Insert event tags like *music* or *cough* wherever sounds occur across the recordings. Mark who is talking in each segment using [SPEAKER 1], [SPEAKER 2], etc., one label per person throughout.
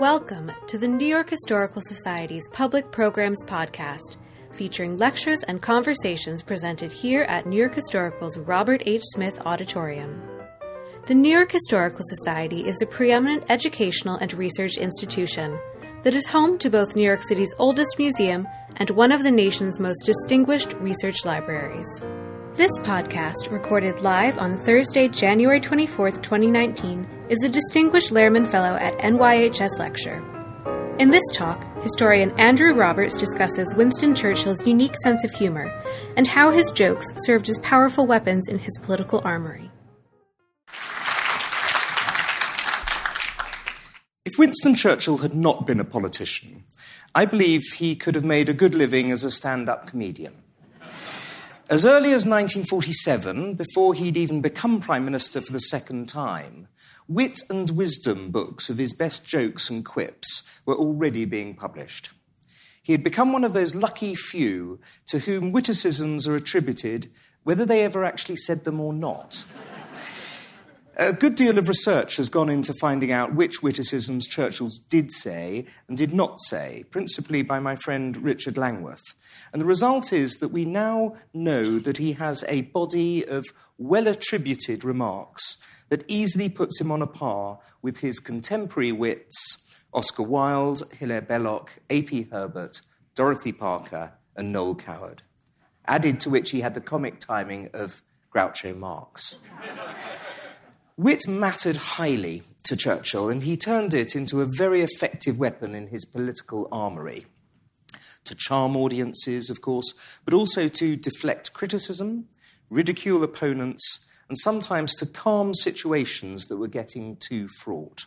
[SPEAKER 1] Welcome to the New York Historical Society's Public Programs Podcast, featuring lectures and conversations presented here at New York Historical's Robert H. Smith Auditorium. The New York Historical Society is a preeminent educational and research institution that is home to both New York City's oldest museum and one of the nation's most distinguished research libraries. This podcast, recorded live on Thursday, January 24th, 2019, is a Distinguished Lehrman Fellow at NYHS Lecture. In this talk, historian Andrew Roberts discusses Winston Churchill's unique sense of humor and how his jokes served as powerful weapons in his political armory.
[SPEAKER 2] If Winston Churchill had not been a politician, I believe he could have made a good living as a stand up comedian. As early as 1947, before he'd even become Prime Minister for the second time, wit and wisdom books of his best jokes and quips were already being published. He had become one of those lucky few to whom witticisms are attributed, whether they ever actually said them or not. A good deal of research has gone into finding out which witticisms Churchill did say and did not say, principally by my friend Richard Langworth. And the result is that we now know that he has a body of well attributed remarks that easily puts him on a par with his contemporary wits Oscar Wilde, Hilaire Belloc, A.P. Herbert, Dorothy Parker, and Noel Coward. Added to which he had the comic timing of Groucho Marx. Wit mattered highly to Churchill, and he turned it into a very effective weapon in his political armory. To charm audiences, of course, but also to deflect criticism, ridicule opponents, and sometimes to calm situations that were getting too fraught.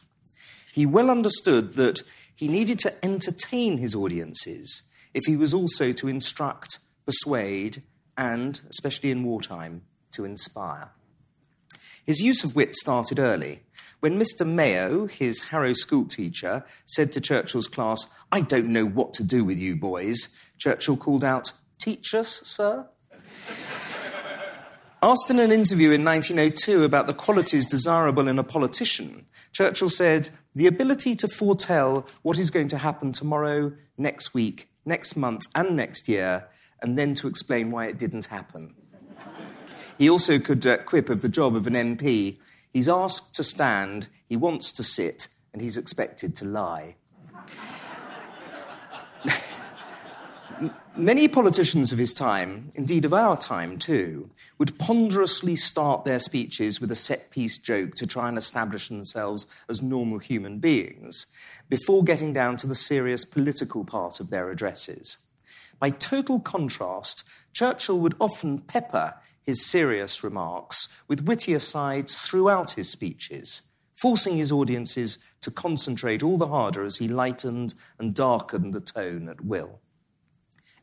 [SPEAKER 2] He well understood that he needed to entertain his audiences if he was also to instruct, persuade, and, especially in wartime, to inspire. His use of wit started early. When Mr. Mayo, his Harrow schoolteacher, said to Churchill's class, I don't know what to do with you boys, Churchill called out, Teach us, sir? Asked in an interview in 1902 about the qualities desirable in a politician, Churchill said, The ability to foretell what is going to happen tomorrow, next week, next month, and next year, and then to explain why it didn't happen. He also could uh, quip of the job of an MP he's asked to stand, he wants to sit, and he's expected to lie. *laughs* Many politicians of his time, indeed of our time too, would ponderously start their speeches with a set piece joke to try and establish themselves as normal human beings before getting down to the serious political part of their addresses. By total contrast, Churchill would often pepper his serious remarks with witty asides throughout his speeches, forcing his audiences to concentrate all the harder as he lightened and darkened the tone at will.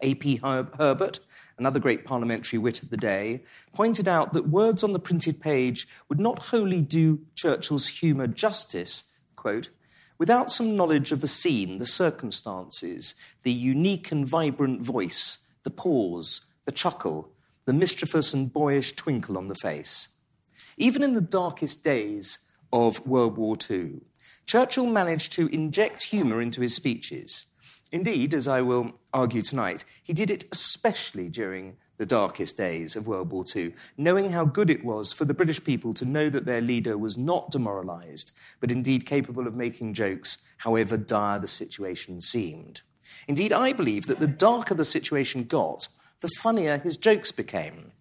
[SPEAKER 2] A.P. Herbert, another great parliamentary wit of the day, pointed out that words on the printed page would not wholly do Churchill's humour justice, quote, without some knowledge of the scene, the circumstances, the unique and vibrant voice, the pause, the chuckle, the mischievous and boyish twinkle on the face. Even in the darkest days of World War II, Churchill managed to inject humour into his speeches. Indeed, as I will argue tonight, he did it especially during the darkest days of World War II, knowing how good it was for the British people to know that their leader was not demoralised, but indeed capable of making jokes, however dire the situation seemed. Indeed, I believe that the darker the situation got, the funnier his jokes became.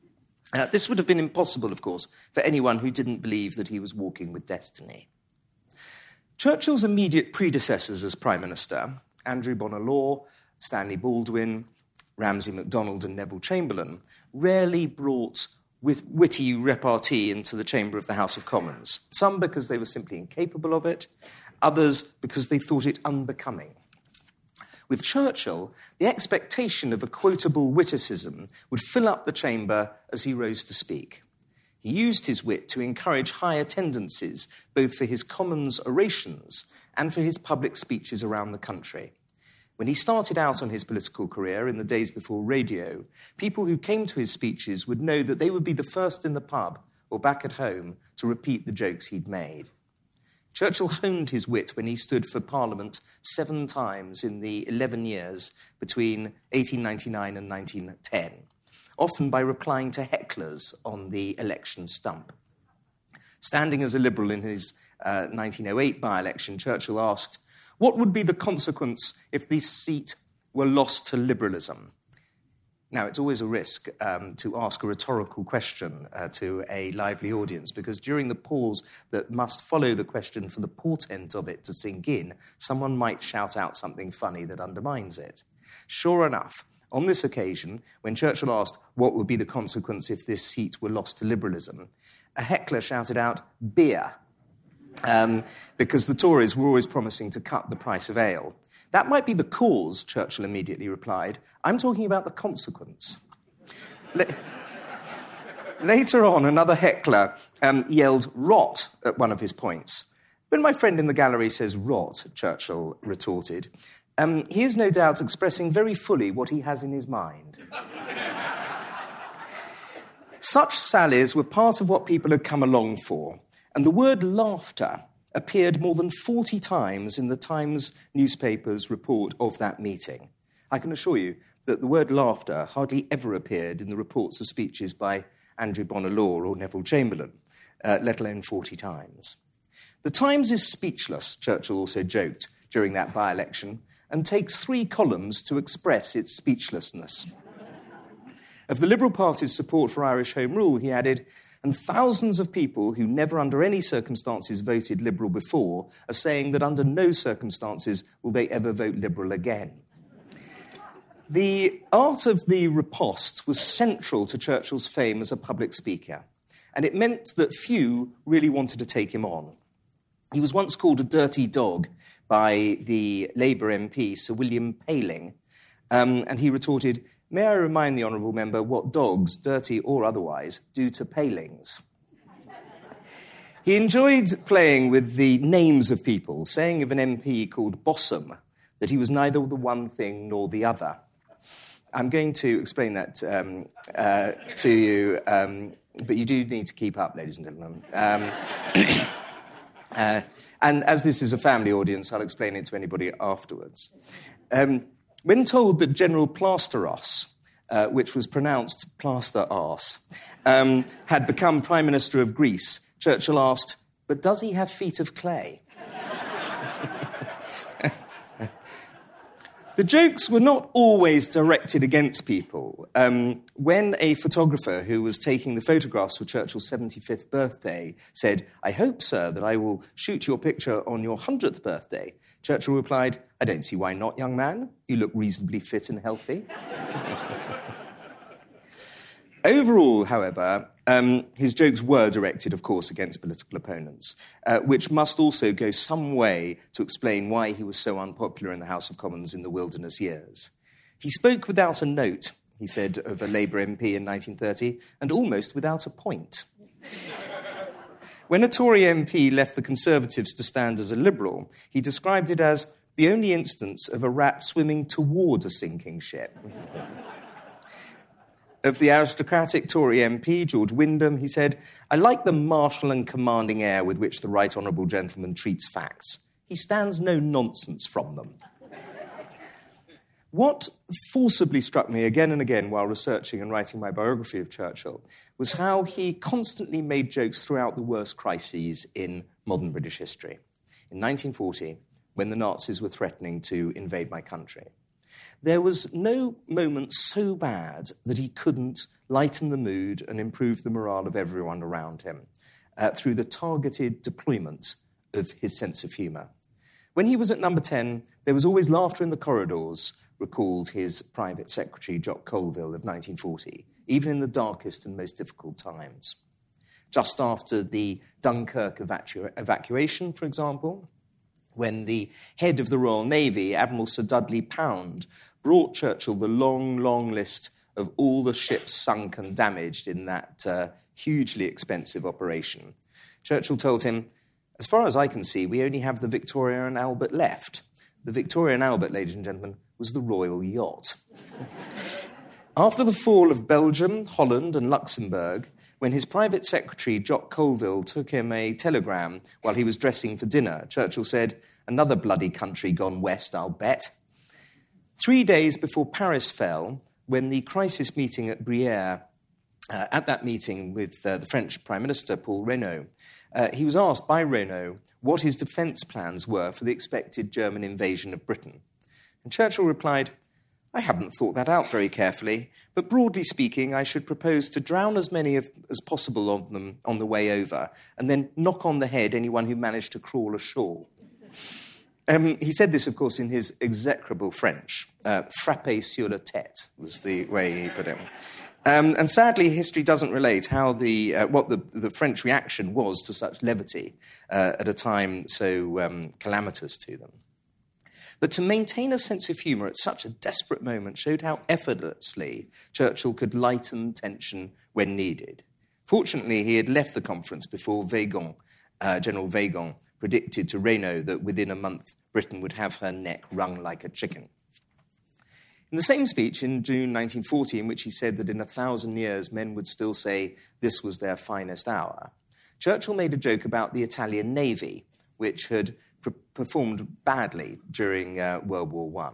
[SPEAKER 2] Uh, this would have been impossible, of course, for anyone who didn't believe that he was walking with destiny. Churchill's immediate predecessors as Prime Minister, Andrew Bonar Law, Stanley Baldwin, Ramsay MacDonald, and Neville Chamberlain, rarely brought with witty repartee into the chamber of the House of Commons. Some because they were simply incapable of it, others because they thought it unbecoming. With Churchill, the expectation of a quotable witticism would fill up the chamber as he rose to speak. He used his wit to encourage high attendances, both for his Commons orations and for his public speeches around the country. When he started out on his political career in the days before radio, people who came to his speeches would know that they would be the first in the pub or back at home to repeat the jokes he'd made. Churchill honed his wit when he stood for Parliament seven times in the 11 years between 1899 and 1910, often by replying to hecklers on the election stump. Standing as a Liberal in his uh, 1908 by election, Churchill asked, What would be the consequence if this seat were lost to Liberalism? Now, it's always a risk um, to ask a rhetorical question uh, to a lively audience because during the pause that must follow the question for the portent of it to sink in, someone might shout out something funny that undermines it. Sure enough, on this occasion, when Churchill asked what would be the consequence if this seat were lost to liberalism, a heckler shouted out, beer, um, because the Tories were always promising to cut the price of ale. That might be the cause, Churchill immediately replied. I'm talking about the consequence. La- Later on, another heckler um, yelled rot at one of his points. When my friend in the gallery says rot, Churchill retorted, um, he is no doubt expressing very fully what he has in his mind. Such sallies were part of what people had come along for, and the word laughter appeared more than 40 times in the Times newspaper's report of that meeting. I can assure you that the word laughter hardly ever appeared in the reports of speeches by Andrew Bonar Law or Neville Chamberlain, uh, let alone 40 times. The Times is speechless, Churchill also joked during that by election, and takes three columns to express its speechlessness. of the Liberal Party's support for Irish Home Rule, he added, and thousands of people who never under any circumstances voted Liberal before are saying that under no circumstances will they ever vote Liberal again. The art of the riposte was central to Churchill's fame as a public speaker, and it meant that few really wanted to take him on. He was once called a dirty dog by the Labour MP, Sir William Paling, um, and he retorted, May I remind the Honourable Member what dogs, dirty or otherwise, do to palings? he enjoyed playing with the names of people, saying of an MP called Bossom that he was neither the one thing nor the other. I'm going to explain that um, uh, to you, um, but you do need to keep up, ladies and gentlemen. Um, *coughs* uh, and as this is a family audience, I'll explain it to anybody afterwards. Um, when told that General Plastiras, uh, which was pronounced plaster arse, um, had become Prime Minister of Greece, Churchill asked, But does he have feet of clay? *laughs* the jokes were not always directed against people. Um, when a photographer who was taking the photographs for Churchill's 75th birthday said, I hope, sir, that I will shoot your picture on your 100th birthday, Churchill replied, I don't see why not, young man. You look reasonably fit and healthy. *laughs* Overall, however, um, his jokes were directed, of course, against political opponents, uh, which must also go some way to explain why he was so unpopular in the House of Commons in the wilderness years. He spoke without a note, he said of a Labour MP in 1930, and almost without a point. When a Tory MP left the Conservatives to stand as a Liberal, he described it as the only instance of a rat swimming toward a sinking ship. *laughs* of the aristocratic Tory MP, George Wyndham, he said, I like the martial and commanding air with which the right honourable gentleman treats facts. He stands no nonsense from them. What forcibly struck me again and again while researching and writing my biography of Churchill was how he constantly made jokes throughout the worst crises in modern British history. In 1940, when the Nazis were threatening to invade my country, there was no moment so bad that he couldn't lighten the mood and improve the morale of everyone around him uh, through the targeted deployment of his sense of humour. When he was at number 10, there was always laughter in the corridors recalled his private secretary, Jock Colville, of 1940, even in the darkest and most difficult times. Just after the Dunkirk evacu- evacuation, for example, when the head of the Royal Navy, Admiral Sir Dudley Pound, brought Churchill the long, long list of all the ships sunk and damaged in that uh, hugely expensive operation. Churchill told him, As far as I can see, we only have the Victoria and Albert left. The Victoria and Albert, ladies and gentlemen, was the royal yacht. After the fall of Belgium, Holland, and Luxembourg, When his private secretary, Jock Colville, took him a telegram while he was dressing for dinner, Churchill said, Another bloody country gone west, I'll bet. Three days before Paris fell, when the crisis meeting at Briare, uh, at that meeting with uh, the French Prime Minister, Paul Reynaud, uh, he was asked by Reynaud what his defence plans were for the expected German invasion of Britain. And Churchill replied, I haven't thought that out very carefully, but broadly speaking, I should propose to drown as many of, as possible of them on the way over, and then knock on the head anyone who managed to crawl ashore. Um, he said this, of course, in his execrable French. Uh, frappe sur la tête was the way he put it. Um, and sadly, history doesn't relate how the, uh, what the, the, French reaction was to such levity uh, at a time so um, calamitous to them. But to maintain a sense of humour at such a desperate moment showed how effortlessly Churchill could lighten tension when needed. Fortunately, he had left the conference before Weygand, uh, General Weygand, predicted to Reynaud that within a month Britain would have her neck wrung like a chicken. In the same speech in June 1940, in which he said that in a thousand years men would still say this was their finest hour, Churchill made a joke about the Italian Navy, which had performed badly during uh, World War I.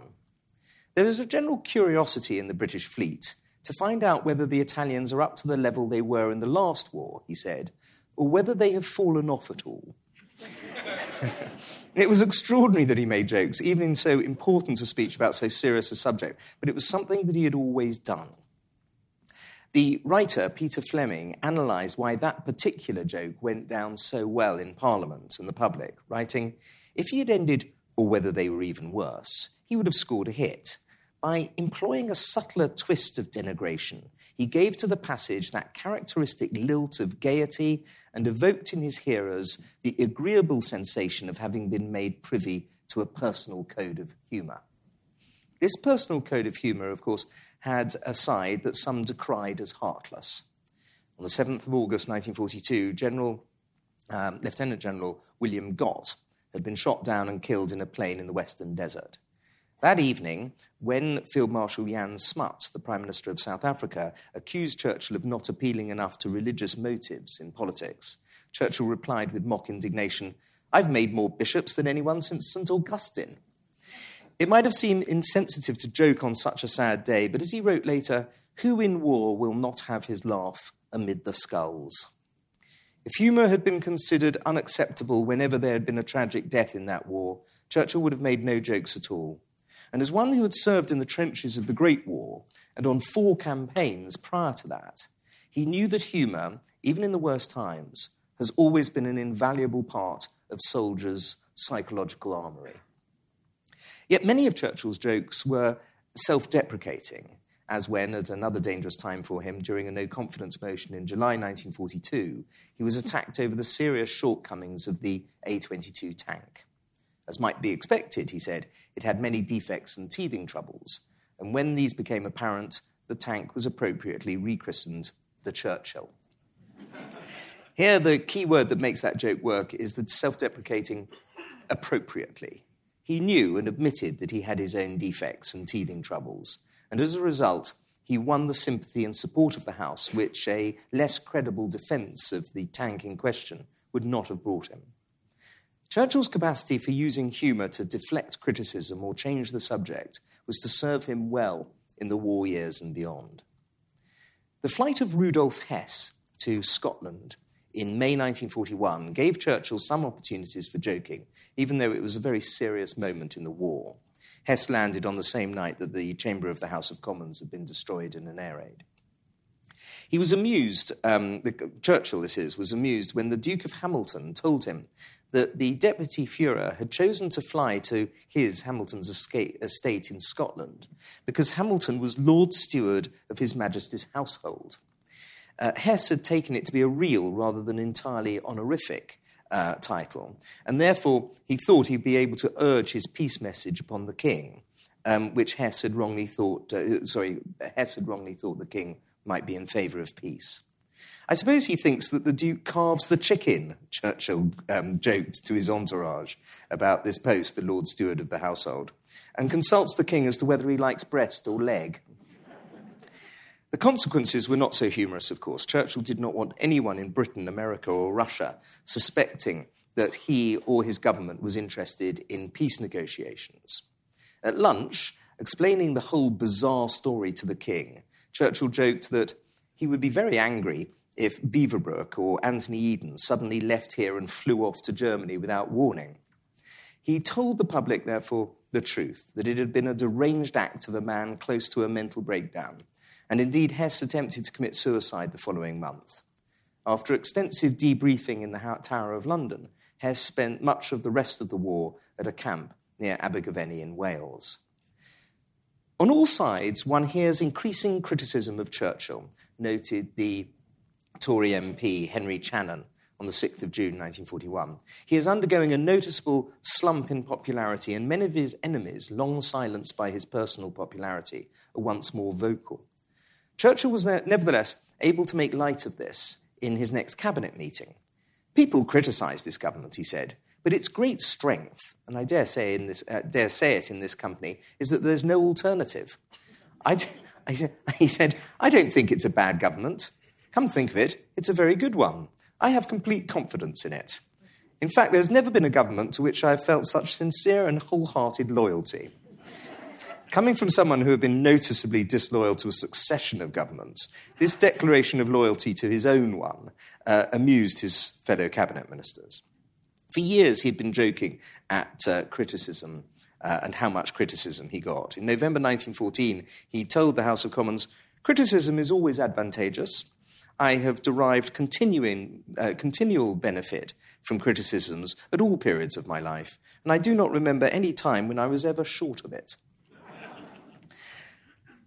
[SPEAKER 2] There is a general curiosity in the British fleet to find out whether the Italians are up to the level they were in the last war, he said, or whether they have fallen off at all. *laughs* it was extraordinary that he made jokes, even in so important a speech about so serious a subject, but it was something that he had always done. The writer, Peter Fleming, analysed why that particular joke went down so well in Parliament and the public, writing, If he had ended, or whether they were even worse, he would have scored a hit. By employing a subtler twist of denigration, he gave to the passage that characteristic lilt of gaiety and evoked in his hearers the agreeable sensation of having been made privy to a personal code of humour. This personal code of humour, of course, had a side that some decried as heartless. On the 7th of August 1942, General, um, Lieutenant General William Gott had been shot down and killed in a plane in the Western Desert. That evening, when Field Marshal Jan Smuts, the Prime Minister of South Africa, accused Churchill of not appealing enough to religious motives in politics, Churchill replied with mock indignation, I've made more bishops than anyone since St. Augustine. It might have seemed insensitive to joke on such a sad day, but as he wrote later, who in war will not have his laugh amid the skulls? If humour had been considered unacceptable whenever there had been a tragic death in that war, Churchill would have made no jokes at all. And as one who had served in the trenches of the Great War and on four campaigns prior to that, he knew that humour, even in the worst times, has always been an invaluable part of soldiers' psychological armoury. Yet many of Churchill's jokes were self deprecating, as when, at another dangerous time for him, during a no confidence motion in July 1942, he was attacked over the serious shortcomings of the A 22 tank. As might be expected, he said, it had many defects and teething troubles, and when these became apparent, the tank was appropriately rechristened the Churchill. Here, the key word that makes that joke work is the self deprecating appropriately. He knew and admitted that he had his own defects and teething troubles, and as a result, he won the sympathy and support of the House, which a less credible defence of the tank in question would not have brought him. Churchill's capacity for using humour to deflect criticism or change the subject was to serve him well in the war years and beyond. The flight of Rudolf Hess to Scotland in May 1941 gave Churchill some opportunities for joking, even though it was a very serious moment in the war. Hess landed on the same night that the chamber of the House of Commons had been destroyed in an air raid. He was amused, um, the, Churchill, this is, was amused when the Duke of Hamilton told him that the Deputy Fuhrer had chosen to fly to his, Hamilton's, estate in Scotland because Hamilton was Lord Steward of His Majesty's household. Uh, Hess had taken it to be a real rather than entirely honorific uh, title, and therefore he thought he'd be able to urge his peace message upon the king, um, which Hess had wrongly thought. Uh, sorry, Hess had wrongly thought the king might be in favour of peace. I suppose he thinks that the Duke carves the chicken, Churchill um, joked to his entourage about this post, the Lord Steward of the household, and consults the king as to whether he likes breast or leg. The consequences were not so humorous, of course. Churchill did not want anyone in Britain, America, or Russia suspecting that he or his government was interested in peace negotiations. At lunch, explaining the whole bizarre story to the king, Churchill joked that he would be very angry if Beaverbrook or Anthony Eden suddenly left here and flew off to Germany without warning. He told the public, therefore, the truth that it had been a deranged act of a man close to a mental breakdown. And indeed, Hess attempted to commit suicide the following month. After extensive debriefing in the Tower of London, Hess spent much of the rest of the war at a camp near Abergavenny in Wales. On all sides, one hears increasing criticism of Churchill, noted the Tory MP Henry Channon on the 6th of June 1941. He is undergoing a noticeable slump in popularity, and many of his enemies, long silenced by his personal popularity, are once more vocal. Churchill was nevertheless able to make light of this in his next cabinet meeting. People criticise this government, he said, but its great strength, and I dare say, in this, uh, dare say it in this company, is that there's no alternative. I d- *laughs* he said, I don't think it's a bad government. Come think of it, it's a very good one. I have complete confidence in it. In fact, there's never been a government to which I have felt such sincere and wholehearted loyalty. Coming from someone who had been noticeably disloyal to a succession of governments, this declaration of loyalty to his own one uh, amused his fellow cabinet ministers. For years, he'd been joking at uh, criticism uh, and how much criticism he got. In November 1914, he told the House of Commons criticism is always advantageous. I have derived continuing, uh, continual benefit from criticisms at all periods of my life, and I do not remember any time when I was ever short of it.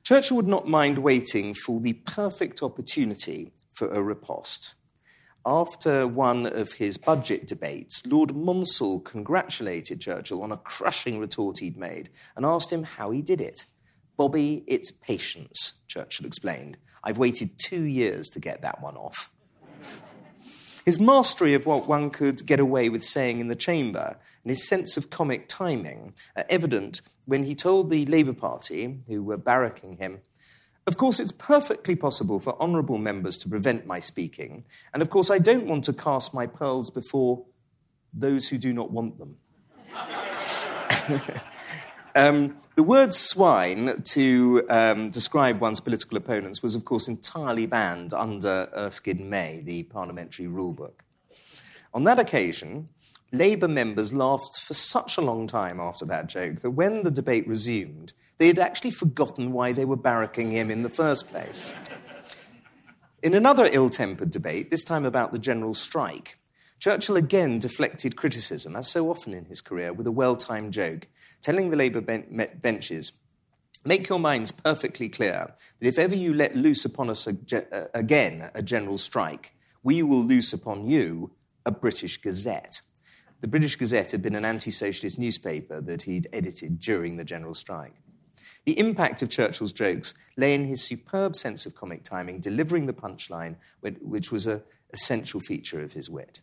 [SPEAKER 2] Churchill would not mind waiting for the perfect opportunity for a riposte after one of his budget debates, Lord Monsell congratulated Churchill on a crushing retort he'd made and asked him how he did it. Bobby, it's patience, Churchill explained. I've waited two years to get that one off. His mastery of what one could get away with saying in the chamber and his sense of comic timing are evident when he told the Labour Party, who were barracking him, of course, it's perfectly possible for honourable members to prevent my speaking, and of course, I don't want to cast my pearls before those who do not want them. *laughs* um, the word swine to um, describe one's political opponents was, of course, entirely banned under Erskine May, the parliamentary rulebook. On that occasion, Labour members laughed for such a long time after that joke that when the debate resumed, they had actually forgotten why they were barracking him in the first place. In another ill tempered debate, this time about the general strike, Churchill again deflected criticism, as so often in his career, with a well timed joke, telling the Labour ben- benches, Make your minds perfectly clear that if ever you let loose upon us a, uh, again a general strike, we will loose upon you a British Gazette. The British Gazette had been an anti socialist newspaper that he'd edited during the general strike. The impact of Churchill's jokes lay in his superb sense of comic timing, delivering the punchline, which was an essential feature of his wit.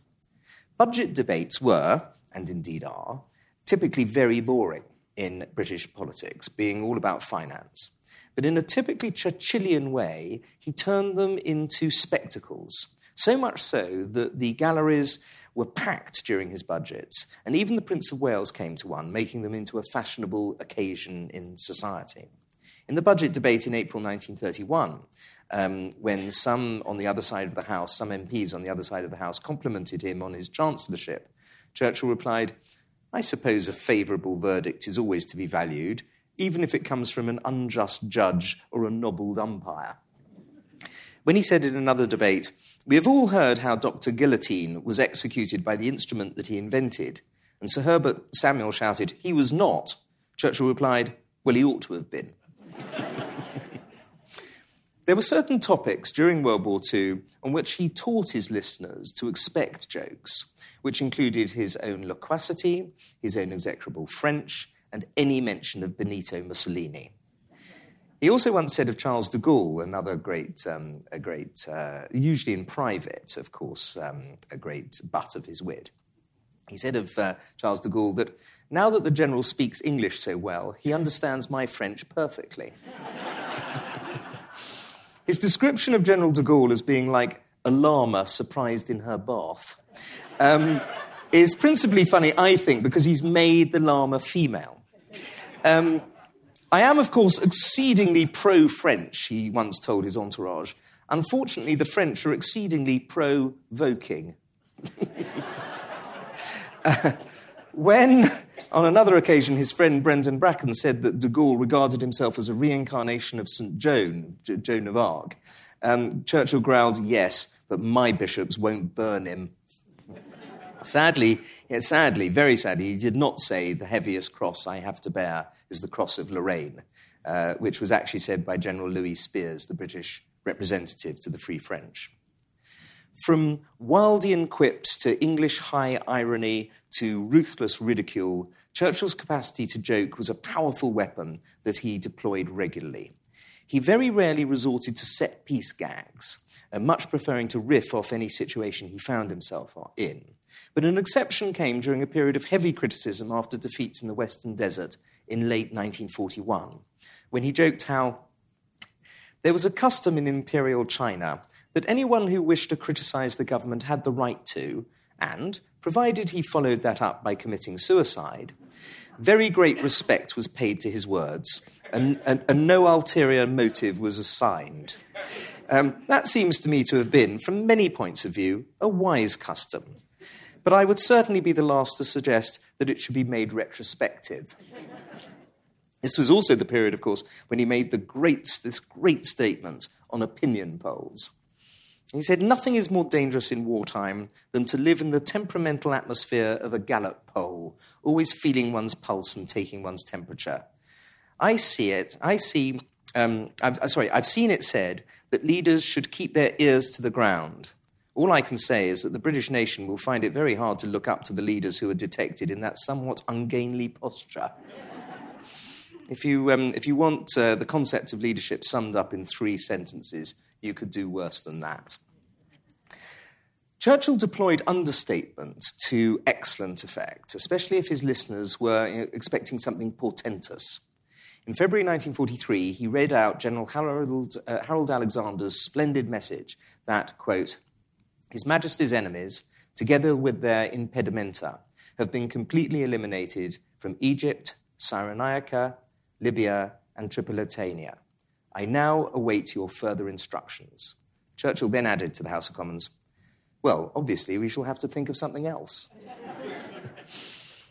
[SPEAKER 2] Budget debates were, and indeed are, typically very boring in British politics, being all about finance. But in a typically Churchillian way, he turned them into spectacles, so much so that the galleries were packed during his budgets, and even the Prince of Wales came to one, making them into a fashionable occasion in society. In the budget debate in April 1931, um, when some on the other side of the House, some MPs on the other side of the House, complimented him on his chancellorship, Churchill replied, I suppose a favourable verdict is always to be valued, even if it comes from an unjust judge or a nobbled umpire. When he said in another debate, we have all heard how Dr. Guillotine was executed by the instrument that he invented, and Sir Herbert Samuel shouted, He was not. Churchill replied, Well, he ought to have been. There were certain topics during World War II on which he taught his listeners to expect jokes, which included his own loquacity, his own execrable French, and any mention of Benito Mussolini. He also once said of Charles de Gaulle, another great, um, a great, uh, usually in private, of course, um, a great butt of his wit. He said of uh, Charles de Gaulle that now that the general speaks English so well, he understands my French perfectly. *laughs* His description of General de Gaulle as being like a llama surprised in her bath um, is principally funny, I think, because he's made the llama female. Um, I am, of course, exceedingly pro French, he once told his entourage. Unfortunately, the French are exceedingly provoking. *laughs* uh, when, on another occasion, his friend Brendan Bracken said that de Gaulle regarded himself as a reincarnation of St. Joan, Joan of Arc, um, Churchill growled, Yes, but my bishops won't burn him. sadly, yeah, sadly, very sadly, he did not say the heaviest cross I have to bear is the cross of Lorraine, uh, which was actually said by General Louis Spears, the British representative to the Free French. From Wildean quips to English high irony to ruthless ridicule, Churchill's capacity to joke was a powerful weapon that he deployed regularly. He very rarely resorted to set piece gags, uh, much preferring to riff off any situation he found himself in. But an exception came during a period of heavy criticism after defeats in the Western Desert in late 1941, when he joked how there was a custom in imperial China that anyone who wished to criticize the government had the right to, and, provided he followed that up by committing suicide, very great respect was paid to his words, and, and, and no ulterior motive was assigned. Um, that seems to me to have been, from many points of view, a wise custom. But I would certainly be the last to suggest that it should be made retrospective. This was also the period, of course, when he made the great, this great statement on opinion polls. He said, Nothing is more dangerous in wartime than to live in the temperamental atmosphere of a Gallup poll, always feeling one's pulse and taking one's temperature. I see it, I see, um, I've, uh, sorry, I've seen it said that leaders should keep their ears to the ground. All I can say is that the British nation will find it very hard to look up to the leaders who are detected in that somewhat ungainly posture. *laughs* if, you, um, if you want uh, the concept of leadership summed up in three sentences, you could do worse than that. Churchill deployed understatement to excellent effect, especially if his listeners were expecting something portentous. In February 1943, he read out General Harold, uh, Harold Alexander's splendid message that, quote, His Majesty's enemies, together with their impedimenta, have been completely eliminated from Egypt, Cyrenaica, Libya, and Tripolitania. I now await your further instructions. Churchill then added to the House of Commons, Well, obviously, we shall have to think of something else.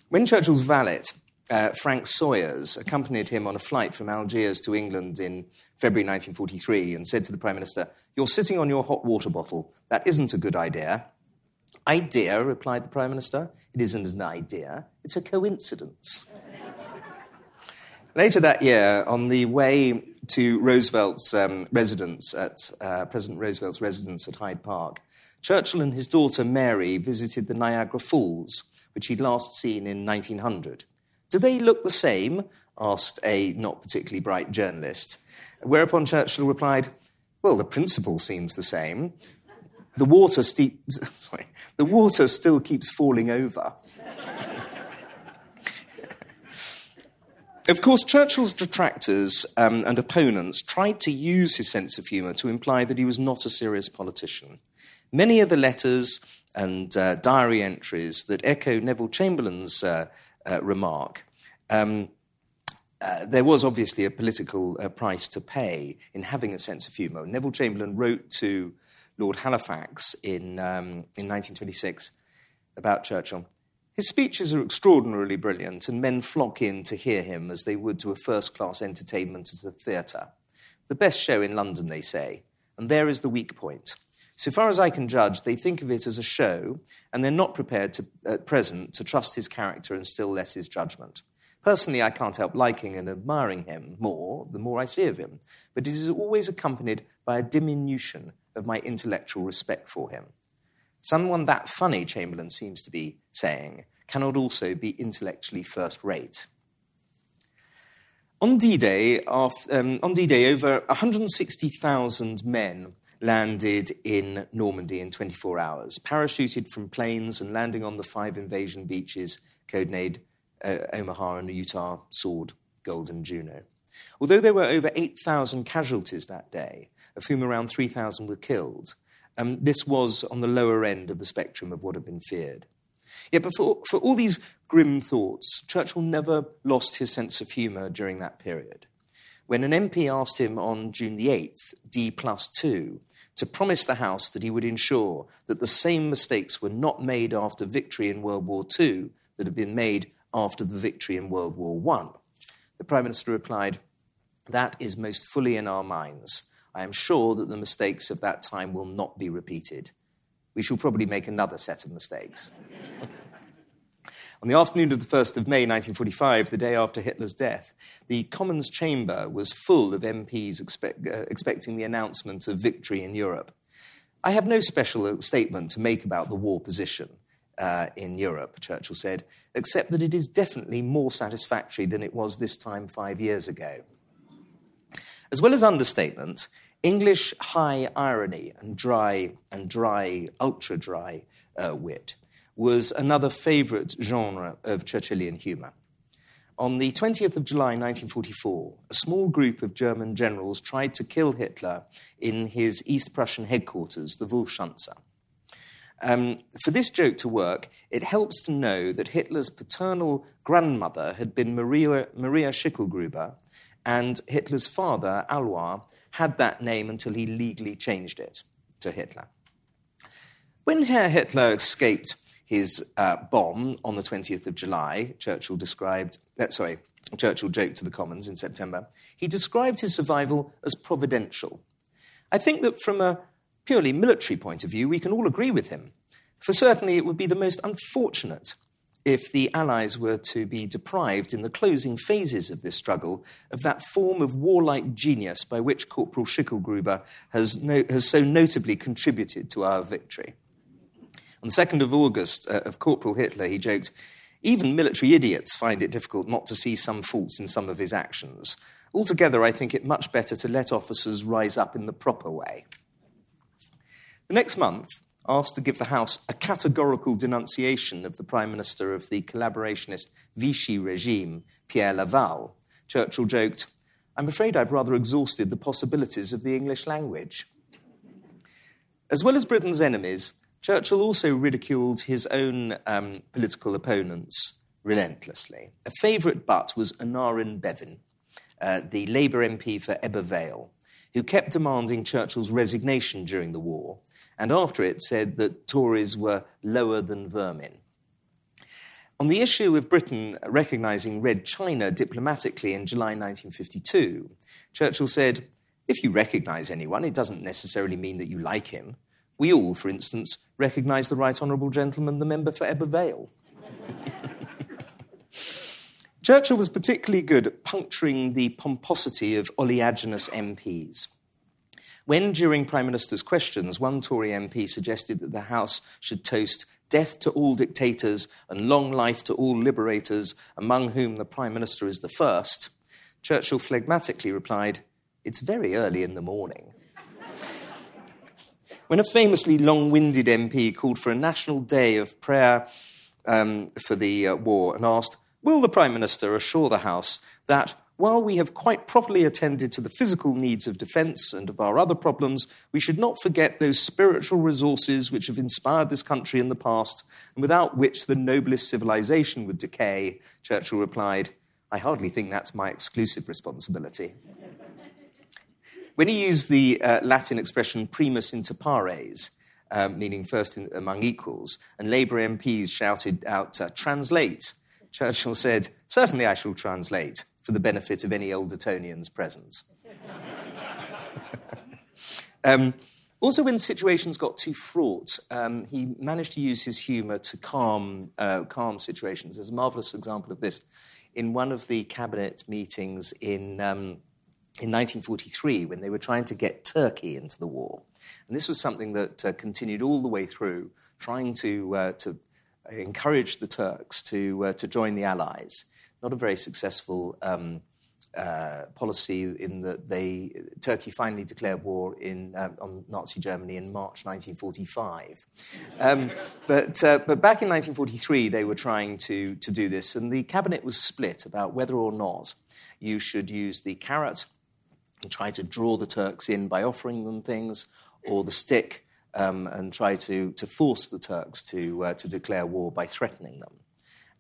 [SPEAKER 2] when Churchill's valet, uh, Frank Sawyers accompanied him on a flight from Algiers to England in February 1943 and said to the Prime Minister, You're sitting on your hot water bottle. That isn't a good idea. Idea, replied the Prime Minister. It isn't an idea, it's a coincidence. Later that year, on the way to Roosevelt's um, residence at uh, President Roosevelt's residence at Hyde Park, Churchill and his daughter Mary visited the Niagara Falls, which he'd last seen in 1900. Do they look the same? asked a not particularly bright journalist. Whereupon Churchill replied, Well, the principle seems the same. The water, *laughs* sorry, the water still keeps falling over. Of course, Churchill's detractors um, and opponents tried to use his sense of humour to imply that he was not a serious politician. Many of the letters and uh, diary entries that echo Neville Chamberlain's uh, uh, remark. Um, uh, there was obviously a political uh, price to pay in having a sense of humour. Neville Chamberlain wrote to Lord Halifax in, um, in 1926 about Churchill. His speeches are extraordinarily brilliant, and men flock in to hear him as they would to a first class entertainment at a theatre. The best show in London, they say, and there is the weak point. So far as I can judge, they think of it as a show, and they're not prepared to, at present to trust his character and still less his judgment. Personally, I can't help liking and admiring him more the more I see of him, but it is always accompanied by a diminution of my intellectual respect for him. Someone that funny, Chamberlain seems to be saying, cannot also be intellectually first rate. On D Day, um, on D-Day over 160,000 men landed in Normandy in 24 hours, parachuted from planes and landing on the five invasion beaches, codenamed uh, Omaha and Utah Sword, Gold and Juno. Although there were over 8,000 casualties that day, of whom around 3,000 were killed, um, this was on the lower end of the spectrum of what had been feared. Yet, for, for all these grim thoughts, Churchill never lost his sense of humour during that period. When an MP asked him on June the 8th, D plus 2, to promise the House that he would ensure that the same mistakes were not made after victory in World War II that had been made after the victory in World War I, the Prime Minister replied, That is most fully in our minds. I am sure that the mistakes of that time will not be repeated. We shall probably make another set of mistakes. *laughs* On the afternoon of the 1st of May 1945, the day after Hitler's death, the Commons chamber was full of MPs uh, expecting the announcement of victory in Europe. I have no special statement to make about the war position uh, in Europe, Churchill said, except that it is definitely more satisfactory than it was this time five years ago. As well as understatement, English high irony and dry and dry, ultra dry uh, wit was another favourite genre of Churchillian humour. On the 20th of July 1944, a small group of German generals tried to kill Hitler in his East Prussian headquarters, the Wolfschanze. Um, for this joke to work, it helps to know that Hitler's paternal grandmother had been Maria, Maria Schicklgruber, and Hitler's father, Alois, had that name until he legally changed it to Hitler. When Herr Hitler escaped his uh, bomb on the 20th of July, Churchill described, uh, sorry, Churchill joked to the Commons in September, he described his survival as providential. I think that from a purely military point of view, we can all agree with him. For certainly it would be the most unfortunate if the Allies were to be deprived in the closing phases of this struggle of that form of warlike genius by which Corporal Schicklgruber has, no, has so notably contributed to our victory. On the 2nd of August, uh, of Corporal Hitler, he joked, Even military idiots find it difficult not to see some faults in some of his actions. Altogether, I think it much better to let officers rise up in the proper way. The next month, asked to give the House a categorical denunciation of the Prime Minister of the collaborationist Vichy regime, Pierre Laval, Churchill joked, I'm afraid I've rather exhausted the possibilities of the English language. As well as Britain's enemies, Churchill also ridiculed his own um, political opponents relentlessly. A favourite butt was Aneurin Bevan, uh, the Labour MP for Ebbw Vale, who kept demanding Churchill's resignation during the war, and after it said that Tories were lower than vermin. On the issue of Britain recognising Red China diplomatically in July 1952, Churchill said, If you recognise anyone, it doesn't necessarily mean that you like him. We all, for instance, recognise the Right Honourable Gentleman, the member for Ebbw Vale. *laughs* Churchill was particularly good at puncturing the pomposity of oleaginous MPs. When, during Prime Minister's questions, one Tory MP suggested that the House should toast death to all dictators and long life to all liberators, among whom the Prime Minister is the first, Churchill phlegmatically replied, It's very early in the morning. when a famously long winded MP called for a national day of prayer um, for the uh, war and asked, Will the Prime Minister assure the House that while we have quite properly attended to the physical needs of defence and of our other problems, we should not forget those spiritual resources which have inspired this country in the past and without which the noblest civilization would decay? Churchill replied, I hardly think that's my exclusive responsibility. *laughs* when he used the uh, Latin expression primus inter pares, um, meaning first in, among equals, and Labour MPs shouted out, uh, translate, Churchill said, Certainly I shall translate for the benefit of any old Etonians present. *laughs* um, also, when situations got too fraught, um, he managed to use his humour to calm, uh, calm situations. There's a marvellous example of this in one of the cabinet meetings in, um, in 1943 when they were trying to get Turkey into the war. And this was something that uh, continued all the way through, trying to, uh, to encouraged the Turks to, uh, to join the Allies. Not a very successful um, uh, policy in that they Turkey finally declared war in, um, on Nazi Germany in March 1945. Um, but, uh, but back in 1943, they were trying to, to do this, and the cabinet was split about whether or not you should use the carrot and try to draw the Turks in by offering them things, or the stick um, and try to, to force the Turks to, uh, to declare war by threatening them.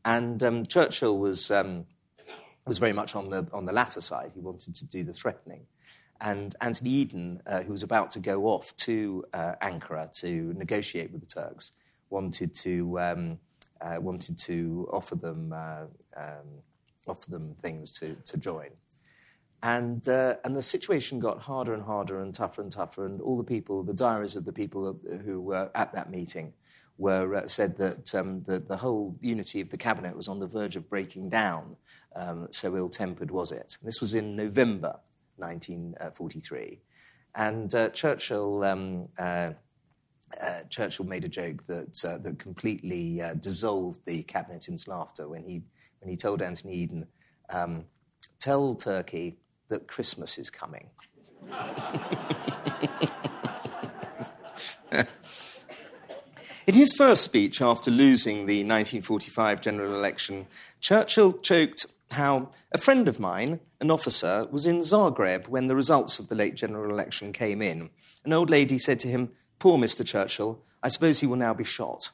[SPEAKER 2] And um, Churchill was um, was very much on the, on the latter side. He wanted to do the threatening. And Anthony Eden, uh, who was about to go off to uh, Ankara to negotiate with the Turks, wanted to, um, uh, wanted to offer, them, uh, um, offer them things to, to join. And, uh, and the situation got harder and harder and tougher and tougher, and all the people, the diaries of the people who were at that meeting, were uh, said that um, the, the whole unity of the cabinet was on the verge of breaking down. Um, so ill-tempered was it. This was in November 1943, and uh, Churchill. Um, uh, uh, Churchill made a joke that uh, that completely uh, dissolved the cabinet into laughter when he when he told Anthony Eden, um, "Tell Turkey that Christmas is coming." *laughs* In his first speech after losing the 1945 general election, Churchill joked how a friend of mine, an officer, was in Zagreb when the results of the late general election came in. An old lady said to him, Poor Mr. Churchill, I suppose he will now be shot.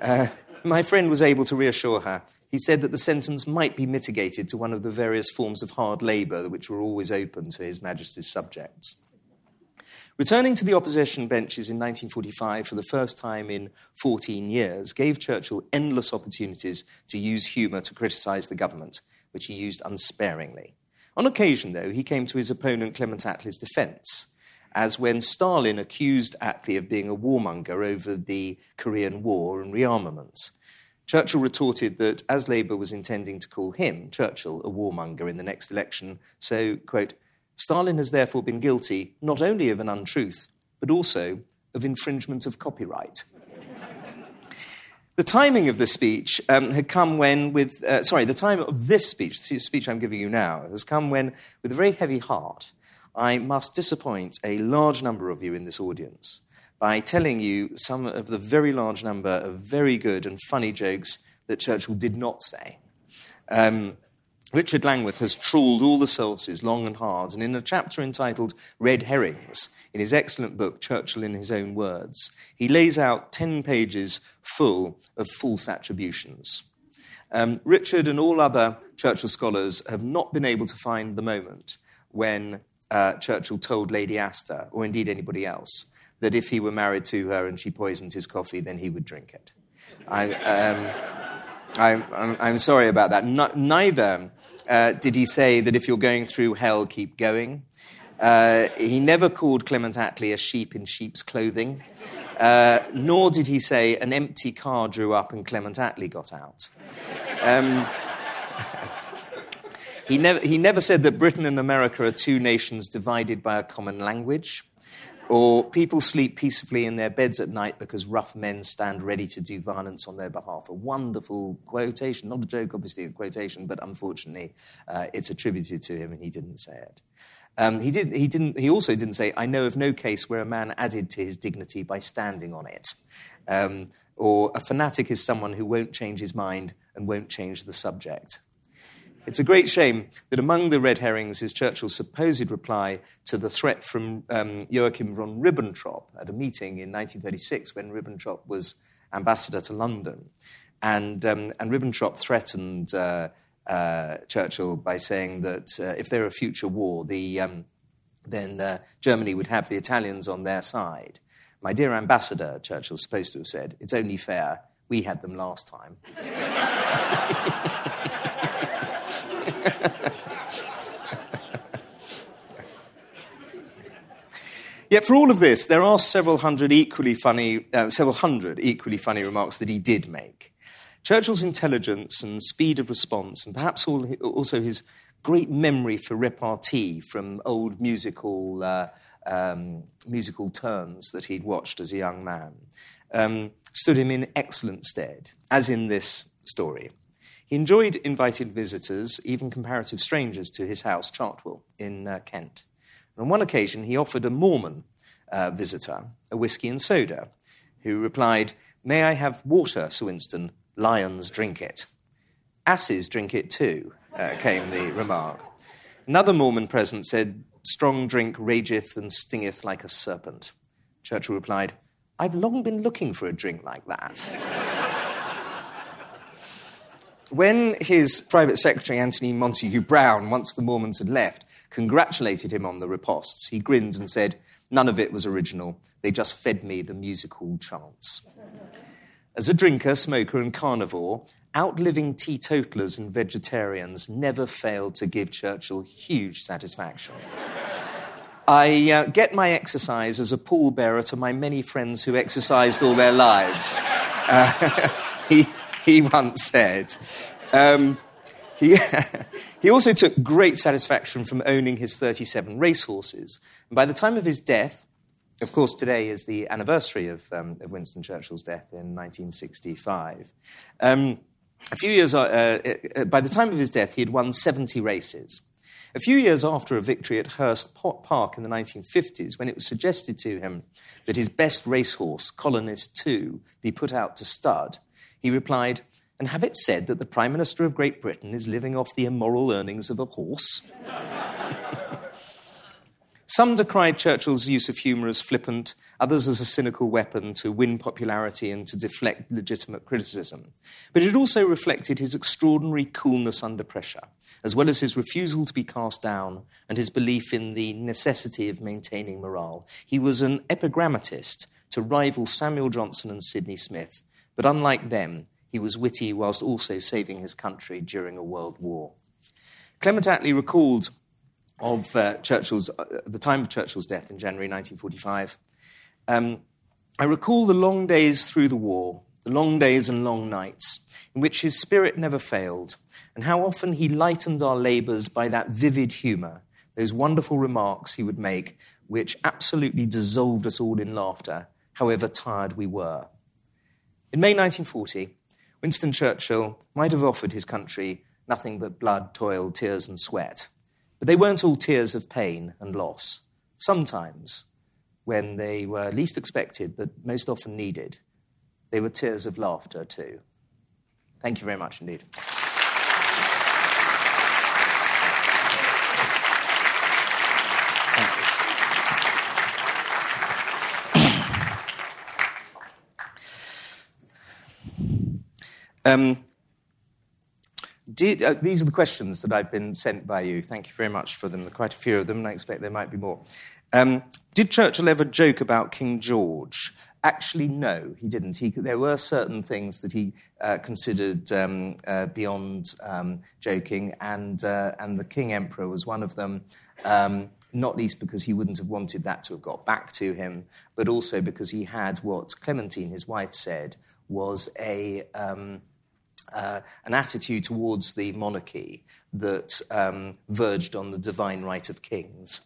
[SPEAKER 2] Uh, my friend was able to reassure her. He said that the sentence might be mitigated to one of the various forms of hard labour which were always open to His Majesty's subjects. Returning to the opposition benches in 1945 for the first time in 14 years gave Churchill endless opportunities to use humour to criticise the government, which he used unsparingly. On occasion, though, he came to his opponent Clement Attlee's defence, as when Stalin accused Attlee of being a warmonger over the Korean War and rearmament. Churchill retorted that as Labour was intending to call him, Churchill, a warmonger in the next election, so, quote, Stalin has therefore been guilty not only of an untruth, but also of infringement of copyright. the timing of the speech um, had come when, with, uh, sorry, the time of this speech, the speech I'm giving you now, has come when, with a very heavy heart, I must disappoint a large number of you in this audience by telling you some of the very large number of very good and funny jokes that Churchill did not say. Um, Richard Langworth has trawled all the sources long and hard, and in a chapter entitled Red Herrings, in his excellent book, Churchill in His Own Words, he lays out 10 pages full of false attributions. Um, Richard and all other Churchill scholars have not been able to find the moment when uh, Churchill told Lady Astor, or indeed anybody else, that if he were married to her and she poisoned his coffee, then he would drink it. I, um, I'm, I'm, I'm, sorry about that. neither uh, did he say that if you're going through hell, keep going. Uh, he never called Clement Attlee a sheep in sheep's clothing, uh, nor did he say an empty car drew up and Clement Attlee got out. Um, *laughs* he, never, he never said that Britain and America are two nations divided by a common language. Or people sleep peacefully in their beds at night because rough men stand ready to do violence on their behalf. A wonderful quotation, not a joke, obviously, a quotation, but unfortunately, uh, it's attributed to him and he didn't say it. Um, he, did, he, didn't, he also didn't say, I know of no case where a man added to his dignity by standing on it. Um, or a fanatic is someone who won't change his mind and won't change the subject. It's a great shame that among the red herrings is Churchill's supposed reply to the threat from um, Joachim von Ribbentrop at a meeting in 1936 when Ribbentrop was ambassador to London. And, um, and Ribbentrop threatened uh, uh, Churchill by saying that uh, if there were a future war, the, um, then uh, Germany would have the Italians on their side. My dear ambassador, Churchill's supposed to have said, it's only fair. We had them last time. *laughs* *laughs* Yet for all of this, there are several hundred equally funny, uh, several hundred equally funny remarks that he did make. Churchill's intelligence and speed of response, and perhaps also his great memory for repartee from old musical, uh, um, musical turns that he'd watched as a young man, um, stood him in excellent stead, as in this story. He enjoyed inviting visitors, even comparative strangers, to his house, Chartwell, in uh, Kent. And on one occasion, he offered a Mormon uh, visitor a whisky and soda, who replied, May I have water, Sir Winston? Lions drink it. Asses drink it too, uh, came the remark. Another Mormon present said, Strong drink rageth and stingeth like a serpent. Churchill replied, I've long been looking for a drink like that. When his private secretary, Anthony Montague Browne, once the Mormons had left, congratulated him on the ripostes, he grinned and said, None of it was original. They just fed me the musical chants. As a drinker, smoker, and carnivore, outliving teetotalers and vegetarians never failed to give Churchill huge satisfaction. *laughs* I uh, get my exercise as a pallbearer to my many friends who exercised all their lives. *laughs* Uh, *laughs* he once said. Um, he, *laughs* he also took great satisfaction from owning his 37 racehorses. And by the time of his death, of course, today is the anniversary of, um, of Winston Churchill's death in 1965. Um, a few years, uh, uh, by the time of his death, he had won 70 races. A few years after a victory at Hurst Park in the 1950s, when it was suggested to him that his best racehorse, Colonist II, be put out to stud, he replied, And have it said that the Prime Minister of Great Britain is living off the immoral earnings of a horse? *laughs* Some decried Churchill's use of humour as flippant, others as a cynical weapon to win popularity and to deflect legitimate criticism. But it also reflected his extraordinary coolness under pressure, as well as his refusal to be cast down and his belief in the necessity of maintaining morale. He was an epigrammatist to rival Samuel Johnson and Sydney Smith, but unlike them, he was witty whilst also saving his country during a world war. Clement Attlee recalled of uh, Churchill's, uh, the time of Churchill's death in January 1945. Um, I recall the long days through the war, the long days and long nights, in which his spirit never failed, and how often he lightened our labours by that vivid humour, those wonderful remarks he would make, which absolutely dissolved us all in laughter, however tired we were. In May 1940, Winston Churchill might have offered his country nothing but blood, toil, tears, and sweat. But they weren't all tears of pain and loss. Sometimes, when they were least expected but most often needed, they were tears of laughter too. Thank you very much indeed. Um, did, uh, these are the questions that I've been sent by you. Thank you very much for them. There are quite a few of them, and I expect there might be more. Um, did Churchill ever joke about King George? Actually, no, he didn't. He, there were certain things that he uh, considered um, uh, beyond um, joking, and, uh, and the King Emperor was one of them, um, not least because he wouldn't have wanted that to have got back to him, but also because he had what Clementine, his wife, said was a. Uh, an attitude towards the monarchy that um, verged on the divine right of kings.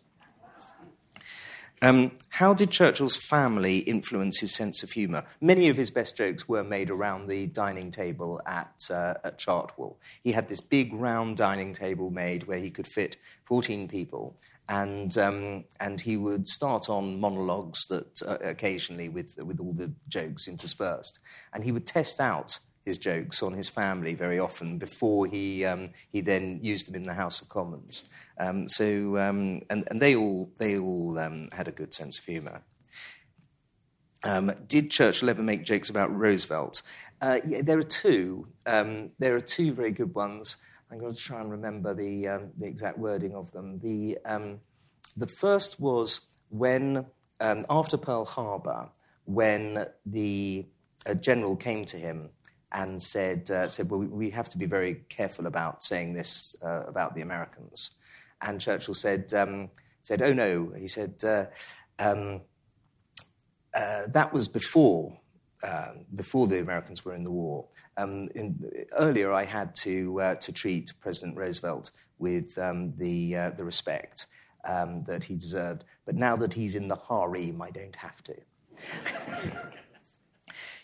[SPEAKER 2] Um, how did Churchill's family influence his sense of humour? Many of his best jokes were made around the dining table at, uh, at Chartwell. He had this big round dining table made where he could fit 14 people, and, um, and he would start on monologues that uh, occasionally with, with all the jokes interspersed. And he would test out his jokes on his family very often before he, um, he then used them in the House of Commons. Um, so, um, and, and they all, they all um, had a good sense of humour. Um, did Churchill ever make jokes about Roosevelt? Uh, yeah, there are two. Um, there are two very good ones. I'm going to try and remember the, the exact wording of them. The, the first was when, after Pearl Harbor, when the general came to him and said, uh, said well, we have to be very careful about saying this uh, about the Americans. And Churchill said, um, said oh no, he said, uh, um, uh, that was before, uh, before the Americans were in the war. Um, in, earlier, I had to, uh, to treat President Roosevelt with um, the, the respect um, that he deserved. But now that he's in the harem, I don't have to. *laughs*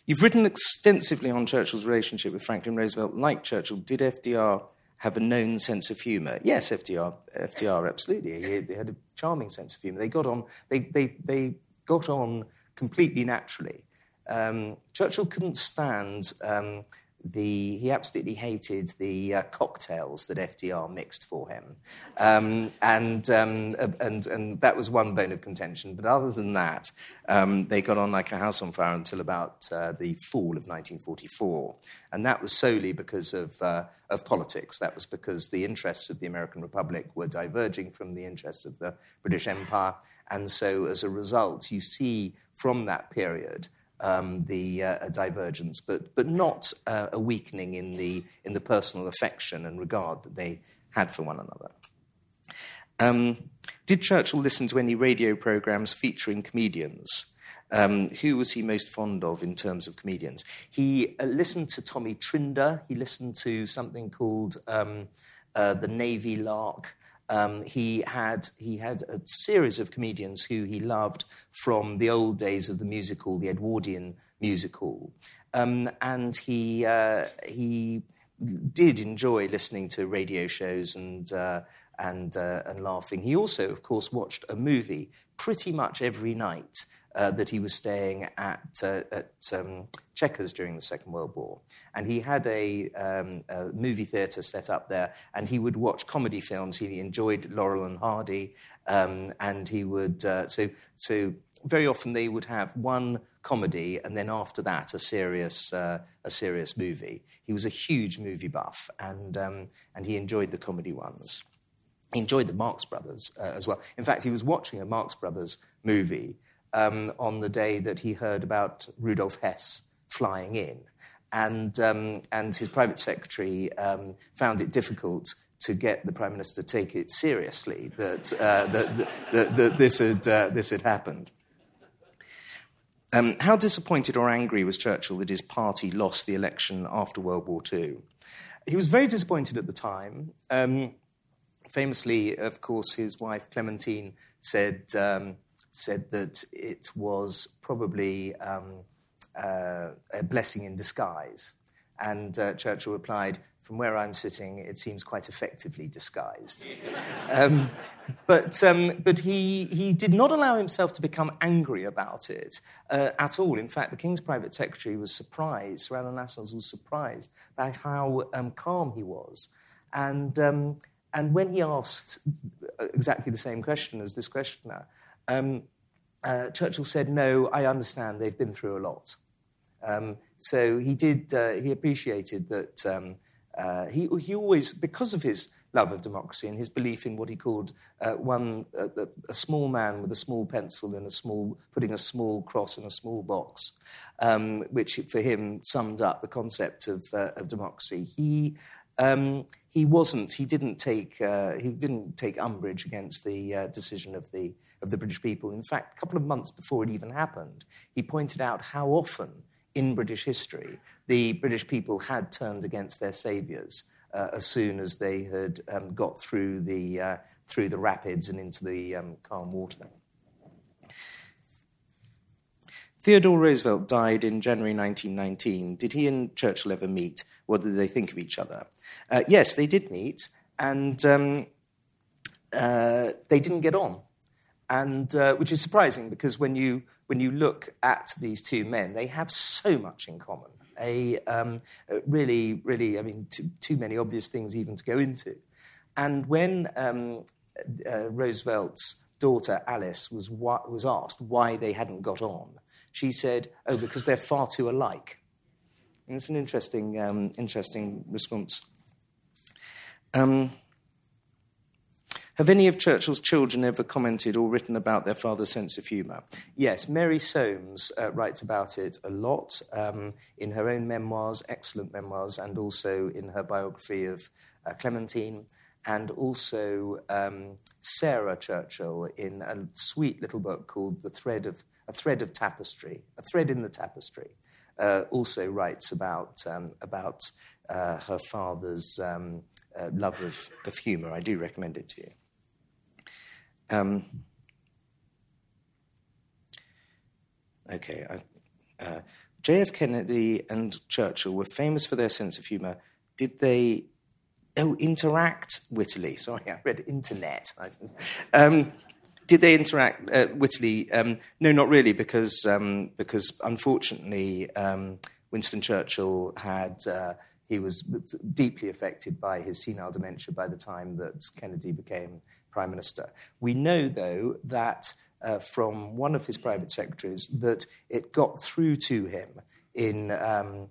[SPEAKER 2] You've written extensively on Churchill's relationship with Franklin Roosevelt. Like Churchill, did FDR have a known sense of humour? Yes, FDR, FDR, absolutely. He had a charming sense of humour. They got on. They they they got on completely naturally. Um, Churchill couldn't stand um, the he absolutely hated the uh, cocktails that FDR mixed for him, um, and um, and and that was one bone of contention. But other than that, um, they got on like a house on fire until about uh, the fall of 1944, and that was solely because of uh, of politics. That was because the interests of the American Republic were diverging from the interests of the British Empire, and so as a result, you see from that period the uh, divergence, but, but not uh, a weakening in the, in the personal affection and regard that they had for one another. Um, did Churchill listen to any radio programs featuring comedians? Um, who was he most fond of in terms of comedians? He uh, listened to Tommy Trinder. He listened to something called um, uh, The Navy Lark. Um, he had he had a series of comedians who he loved from the old days of the musical, the Edwardian musical, um, and he uh, he did enjoy listening to radio shows and uh, and uh, and laughing. He also, of course, watched a movie pretty much every night uh, that he was staying at, uh, at um, Chequers during the Second World War. And he had a, um, a movie theatre set up there, and he would watch comedy films. He enjoyed Laurel and Hardy, um, and he would, uh, so, so very often they would have one comedy and then after that a serious, uh, a serious movie. He was a huge movie buff, and, um, and he enjoyed the comedy ones. He enjoyed the Marx Brothers uh, as well. In fact, he was watching a Marx Brothers movie um, on the day that he heard about Rudolf Hess flying in. And, um, and his private secretary um, found it difficult to get the Prime Minister to take it seriously that, uh, that, that, that, this, had, uh, this had happened. Um, how disappointed or angry was Churchill that his party lost the election after World War II? He was very disappointed at the time. Um, famously, of course, his wife Clementine said, um, said that it was probably um, uh, a blessing in disguise. And uh, Churchill replied, From where I'm sitting, it seems quite effectively disguised. um, but um, but he, he did not allow himself to become angry about it uh, at all. In fact, the King's private secretary was surprised, Sir Alan Lascelles was surprised by how um, calm he was. And, um, and when he asked exactly the same question as this questioner, um, uh, Churchill said, "No, I understand. They've been through a lot." Um, so he did. Uh, he appreciated that. Um, uh, he, he always, because of his love of democracy and his belief in what he called uh, one uh, a small man with a small pencil and a small putting a small cross in a small box, um, which for him summed up the concept of, uh, of democracy. He um, he wasn't. He didn't take. Uh, he didn't take umbrage against the uh, decision of the of the British people. In fact, a couple of months before it even happened, he pointed out how often in British history the British people had turned against their saviours uh, as soon as they had um, got through the uh, through the rapids and into the um, calm water. Theodore Roosevelt died in January 1919. Did he and Churchill ever meet? What did they think of each other? Uh, yes, they did meet, and um, uh, they didn't get on. And uh, which is surprising because when you, when you look at these two men, they have so much in common. A, um, really, really, I mean, too, too, many obvious things even to go into. And when um, uh, Roosevelt's daughter Alice was, was asked why they hadn't got on, she said, "Oh, because they're far too alike." And it's an interesting, um, interesting response. Um, have any of Churchill's children ever commented or written about their father's sense of humour? Yes, Mary Soames uh, writes about it a lot um, in her own memoirs, excellent memoirs, and also in her biography of uh, Clementine, and also um, Sarah Churchill in a sweet little book called The Thread of, A Thread of Tapestry, A Thread in the Tapestry, uh, also writes about, um, about uh, her father's um, uh, love of, of humour. I do recommend it to you. Um, okay. I, uh, JF Kennedy and Churchill were famous for their sense of humour. Did they oh interact wittily? *laughs* Sorry, I read internet. Um, did they interact uh, wittily? Um, no, not really, because um, because unfortunately, um, Winston Churchill had. Uh, he was deeply affected by his senile dementia by the time that Kennedy became prime minister. We know, though, that uh, from one of his private secretaries that it got through to him in um,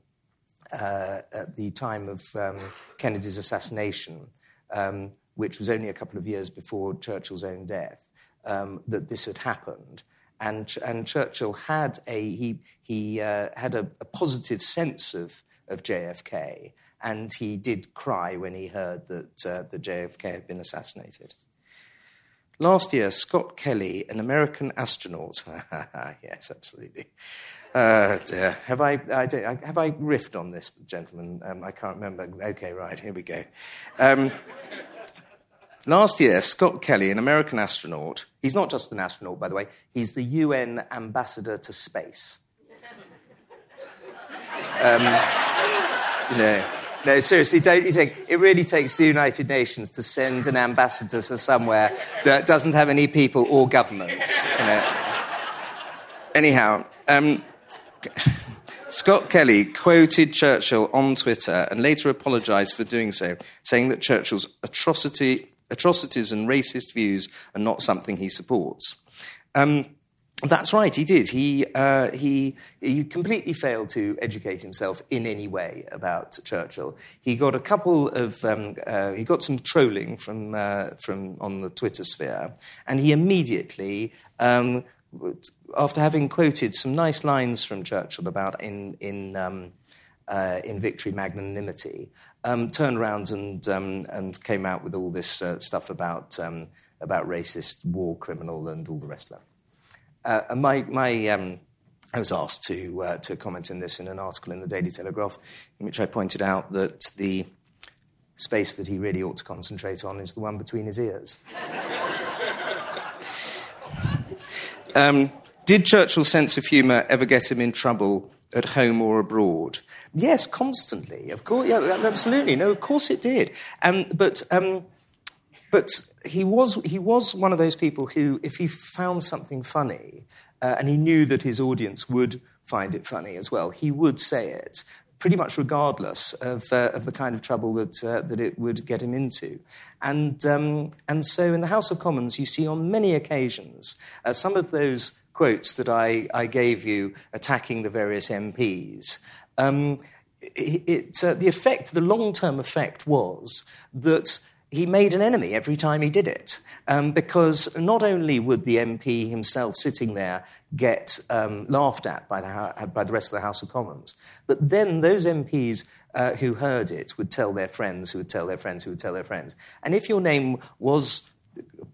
[SPEAKER 2] uh, at the time of um, Kennedy's assassination, um, which was only a couple of years before Churchill's own death, um, that this had happened. And, and Churchill had a, he, he, uh, had a, a positive sense of, of JFK, and he did cry when he heard that, uh, that JFK had been assassinated. Last year, Scott Kelly, an American astronaut, *laughs* yes, absolutely. Uh, dear. Have I, I have I riffed on this gentleman? Um, I can't remember. Okay, right, here we go. Um, last year, Scott Kelly, an American astronaut, he's not just an astronaut, by the way, he's the UN ambassador to space. Um, you know, no, seriously, don't you think it really takes the United Nations to send an ambassador to somewhere that doesn't have any people or governments? Anyhow, um, Scott Kelly quoted Churchill on Twitter and later apologized for doing so, saying that Churchill's atrocity, atrocities and racist views are not something he supports. Um, that's right, he did. He, uh, he, he completely failed to educate himself in any way about Churchill. He got a couple of, um, uh, he got some trolling from, uh, from on the Twitter sphere, and he immediately, um, after having quoted some nice lines from Churchill about in, in, um, uh, in Victory Magnanimity, um, turned around and, um, and came out with all this uh, stuff about, um, about racist war criminal and all the rest of it. Uh, my, my, um, I was asked to, uh, to comment on this in an article in the Daily Telegraph, in which I pointed out that the space that he really ought to concentrate on is the one between his ears. *laughs* um, did Churchill's sense of humour ever get him in trouble at home or abroad? Yes, constantly. Of course, yeah, absolutely. No, of course it did. Um, but um, but he was, he was one of those people who, if he found something funny, uh, and he knew that his audience would find it funny as well, he would say it, pretty much regardless of, uh, of the kind of trouble that, uh, that it would get him into. And, um, and so in the House of Commons, you see on many occasions uh, some of those quotes that I, I gave you attacking the various MPs. Um, it, it, uh, the effect, the long term effect was that he made an enemy every time he did it. Um, because not only would the MP himself sitting there get um, laughed at by the, by the rest of the House of Commons, but then those MPs uh, who heard it would tell their friends, who would tell their friends, who would tell their friends. And if your name was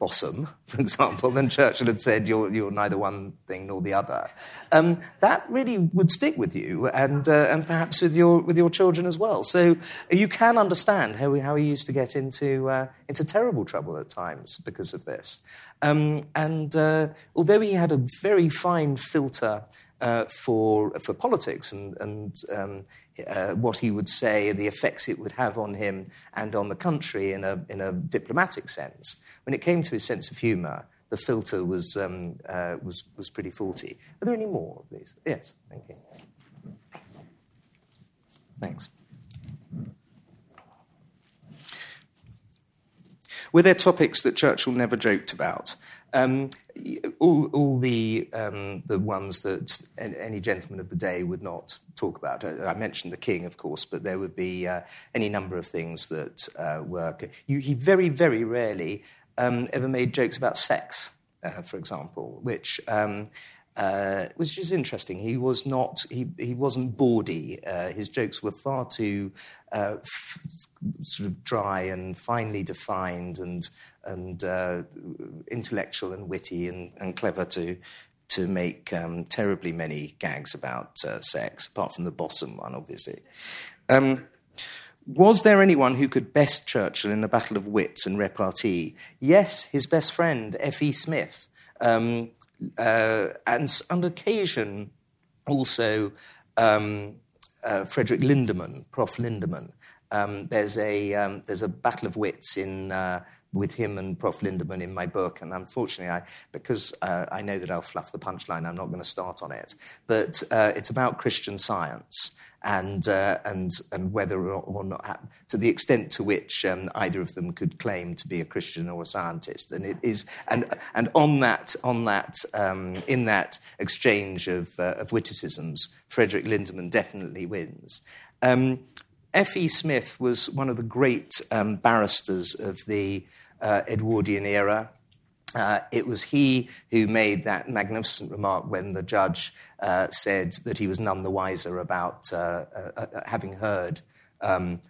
[SPEAKER 2] Bossom, for example, then Churchill had said you're, you're neither one thing nor the other. Um, that really would stick with you and, uh, and perhaps with your, with your children as well. So you can understand how, how he used to get into, uh, into terrible trouble at times because of this. Um, and uh, although he had a very fine filter uh, for, for politics and, and um, uh, what he would say and the effects it would have on him and on the country in a, in a diplomatic sense. When it came to his sense of humour, the filter was, um, uh, was, was pretty faulty. Are there any more of these? Yes, thank you. Thanks. Were there topics that Churchill never joked about? Um, all, all the, um, the ones that any gentleman of the day would not talk about. I mentioned the king, of course, but there would be uh, any number of things that uh, were. You, he very, very rarely um, ever made jokes about sex, uh, for example, which. Um, uh, which is interesting. He was not. He he wasn't bawdy. Uh, his jokes were far too uh, f- sort of dry and finely defined and and uh, intellectual and witty and, and, clever to to make um, terribly many gags about uh, sex, apart from the Bossom one, obviously. Um, was there anyone who could best Churchill in a battle of wits and repartee? Yes, his best friend, F.E. Smith. Um, uh, and on occasion, also um, uh, Frederick Lindemann, Prof. Lindemann. Um, there's, a, um, there's a battle of wits in, uh, with him and Prof. Lindemann in my book, and unfortunately, I, because uh, I know that I'll fluff the punchline, I'm not going to start on it. But uh, it's about Christian science and, uh, and, and whether or not, to the extent to which um, either of them could claim to be a Christian or a scientist. And it is, and, and on that, on that um, in that exchange of, uh, of witticisms, Frederick Lindemann definitely wins. Um, F.E. Smith was one of the great um, barristers of the uh, Edwardian era. Uh, it was he who made that magnificent remark when the judge uh, said that he was none the wiser about uh, uh, uh, having heard um,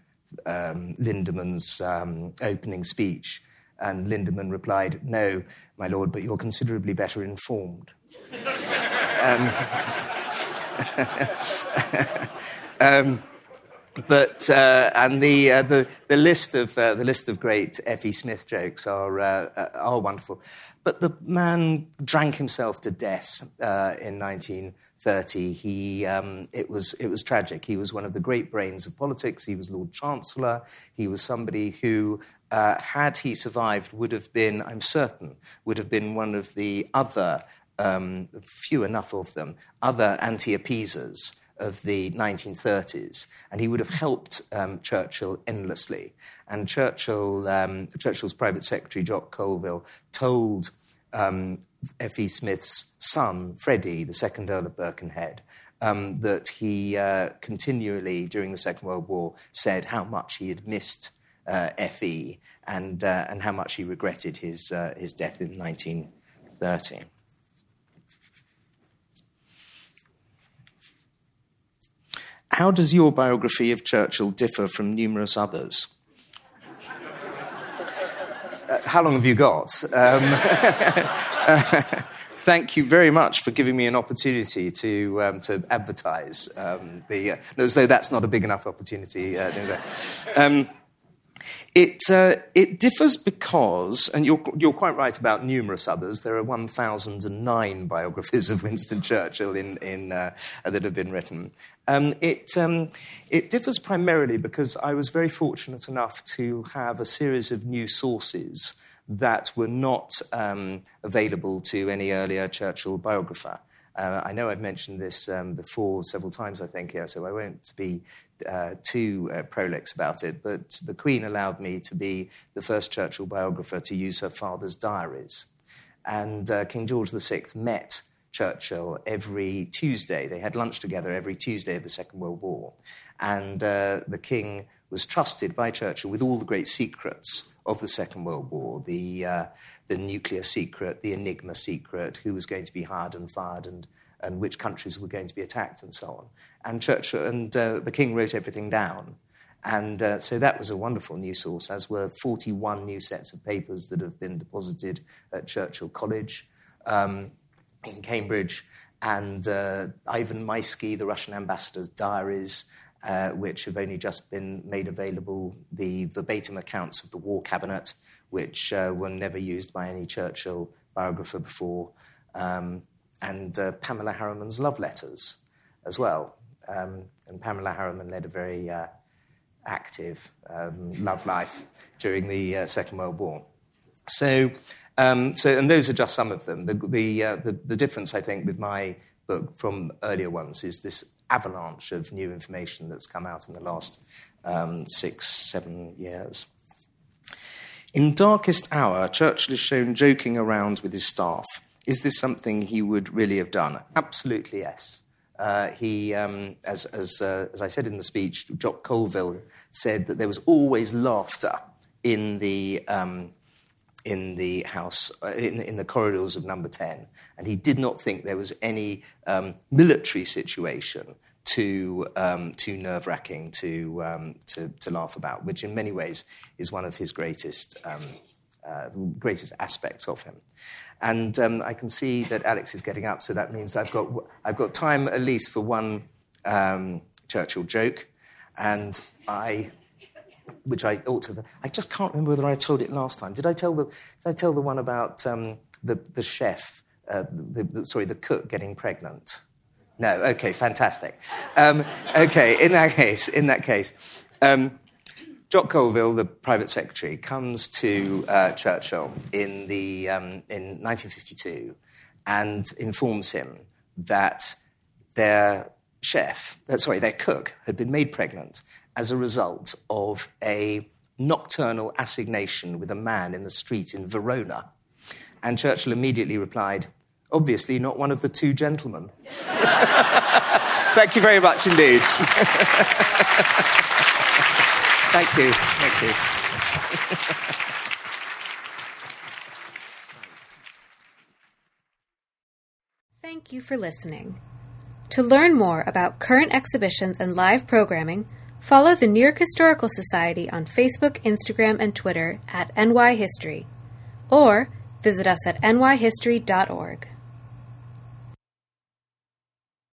[SPEAKER 2] um, Lindemann's um, opening speech. And Lindemann replied, No, my lord, but you're considerably better informed. *laughs* *laughs* but uh, and the, uh, the the list of uh, the list of great F.E. Smith jokes are uh, uh, are wonderful. But the man drank himself to death uh, in 1930. He um, it was it was tragic. He was one of the great brains of politics. He was Lord Chancellor. He was somebody who. had he survived, would have been, I'm certain, would have been one of the other, um, few enough of them, other anti appeasers of the 1930s, and he would have helped um, Churchill endlessly. And Churchill, um, Churchill's private secretary, Jock Colville, told um, F.E. Smith's son, Freddie, the second Earl of Birkenhead, um, that he uh, continually, during the Second World War, said how much he had missed uh, F.E. And, uh, and how much he regretted his, uh, his death in 1930. How does your biography of Churchill differ from numerous others? uh, how long have you got? Um, *laughs* thank you very much for giving me an opportunity to, um, to advertise um, the. Uh, as though that's not a big enough opportunity. It, uh, it differs because, and you're, you're quite right about numerous others, there are 1,009 biographies of Winston Churchill in, in, uh, that have been written. Um, it, um, it differs primarily because I was very fortunate enough to have a series of new sources that were not um, available to any earlier Churchill biographer. Uh, I know I've mentioned this um, before several times, I think, here, so I won't be uh, too uh, prolix about it, but the Queen allowed me to be the first Churchill biographer to use her father's diaries. And uh, King George VI met Churchill every Tuesday. They had lunch together every Tuesday of the Second World War. And uh, the King was trusted by Churchill with all the great secrets of the Second World War the, uh, the nuclear secret, the Enigma secret, who was going to be hired and fired and and which countries were going to be attacked and so on. And Churchill and uh, the king wrote everything down. And uh, so that was a wonderful new source, as were 41 new sets of papers that have been deposited at Churchill College um, in Cambridge, and uh, Ivan Maisky, the Russian ambassador's diaries, uh, which have only just been made available, the verbatim accounts of the war cabinet, which uh, were never used by any Churchill biographer before. Um, and uh, Pamela Harriman's love letters as well. Um, and Pamela Harriman led a very uh, active um, love life during the uh, Second World War. So, um, so, and those are just some of them. The, the, uh, the, the difference, I think, with my book from earlier ones is this avalanche of new information that's come out in the last um, six, seven years. In Darkest Hour, Churchill is shown joking around with his staff is this something he would really have done? Absolutely yes. Uh, he, um, as, as, uh, as I said in the speech, Jock Colville said that there was always laughter in the, um, in the house, uh, in, in, the corridors of number 10. And he did not think there was any um, military situation too, um, too nerve wracking to, um, to, to, laugh about, which in many ways is one of his greatest, um, uh, greatest aspects of him. And um, I can see that Alex is getting up, so that means I've got, I've got time at least for one um, Churchill joke. And I, which I ought to have, I just can't remember whether I told it last time. Did I tell the, did I tell the one about um, the, the chef, uh, the, the, sorry, the cook getting pregnant? No. Okay. Fantastic. Um, okay. In that case, in that case, um, Jock Colville, the private secretary, comes to uh, Churchill in the um, in 1952 and informs him that their chef, uh, sorry, their cook, had been made pregnant as a result of a nocturnal assignation with a man in the street in Verona. And Churchill immediately replied, Obviously, not one of the two gentlemen. *laughs* Thank you very much indeed. *laughs* Thank you. Thank you.
[SPEAKER 1] Thank you for listening. To learn more about current exhibitions and live programming, follow the New York Historical Society on Facebook, Instagram, and Twitter at NY History, or visit us at nyhistory.org.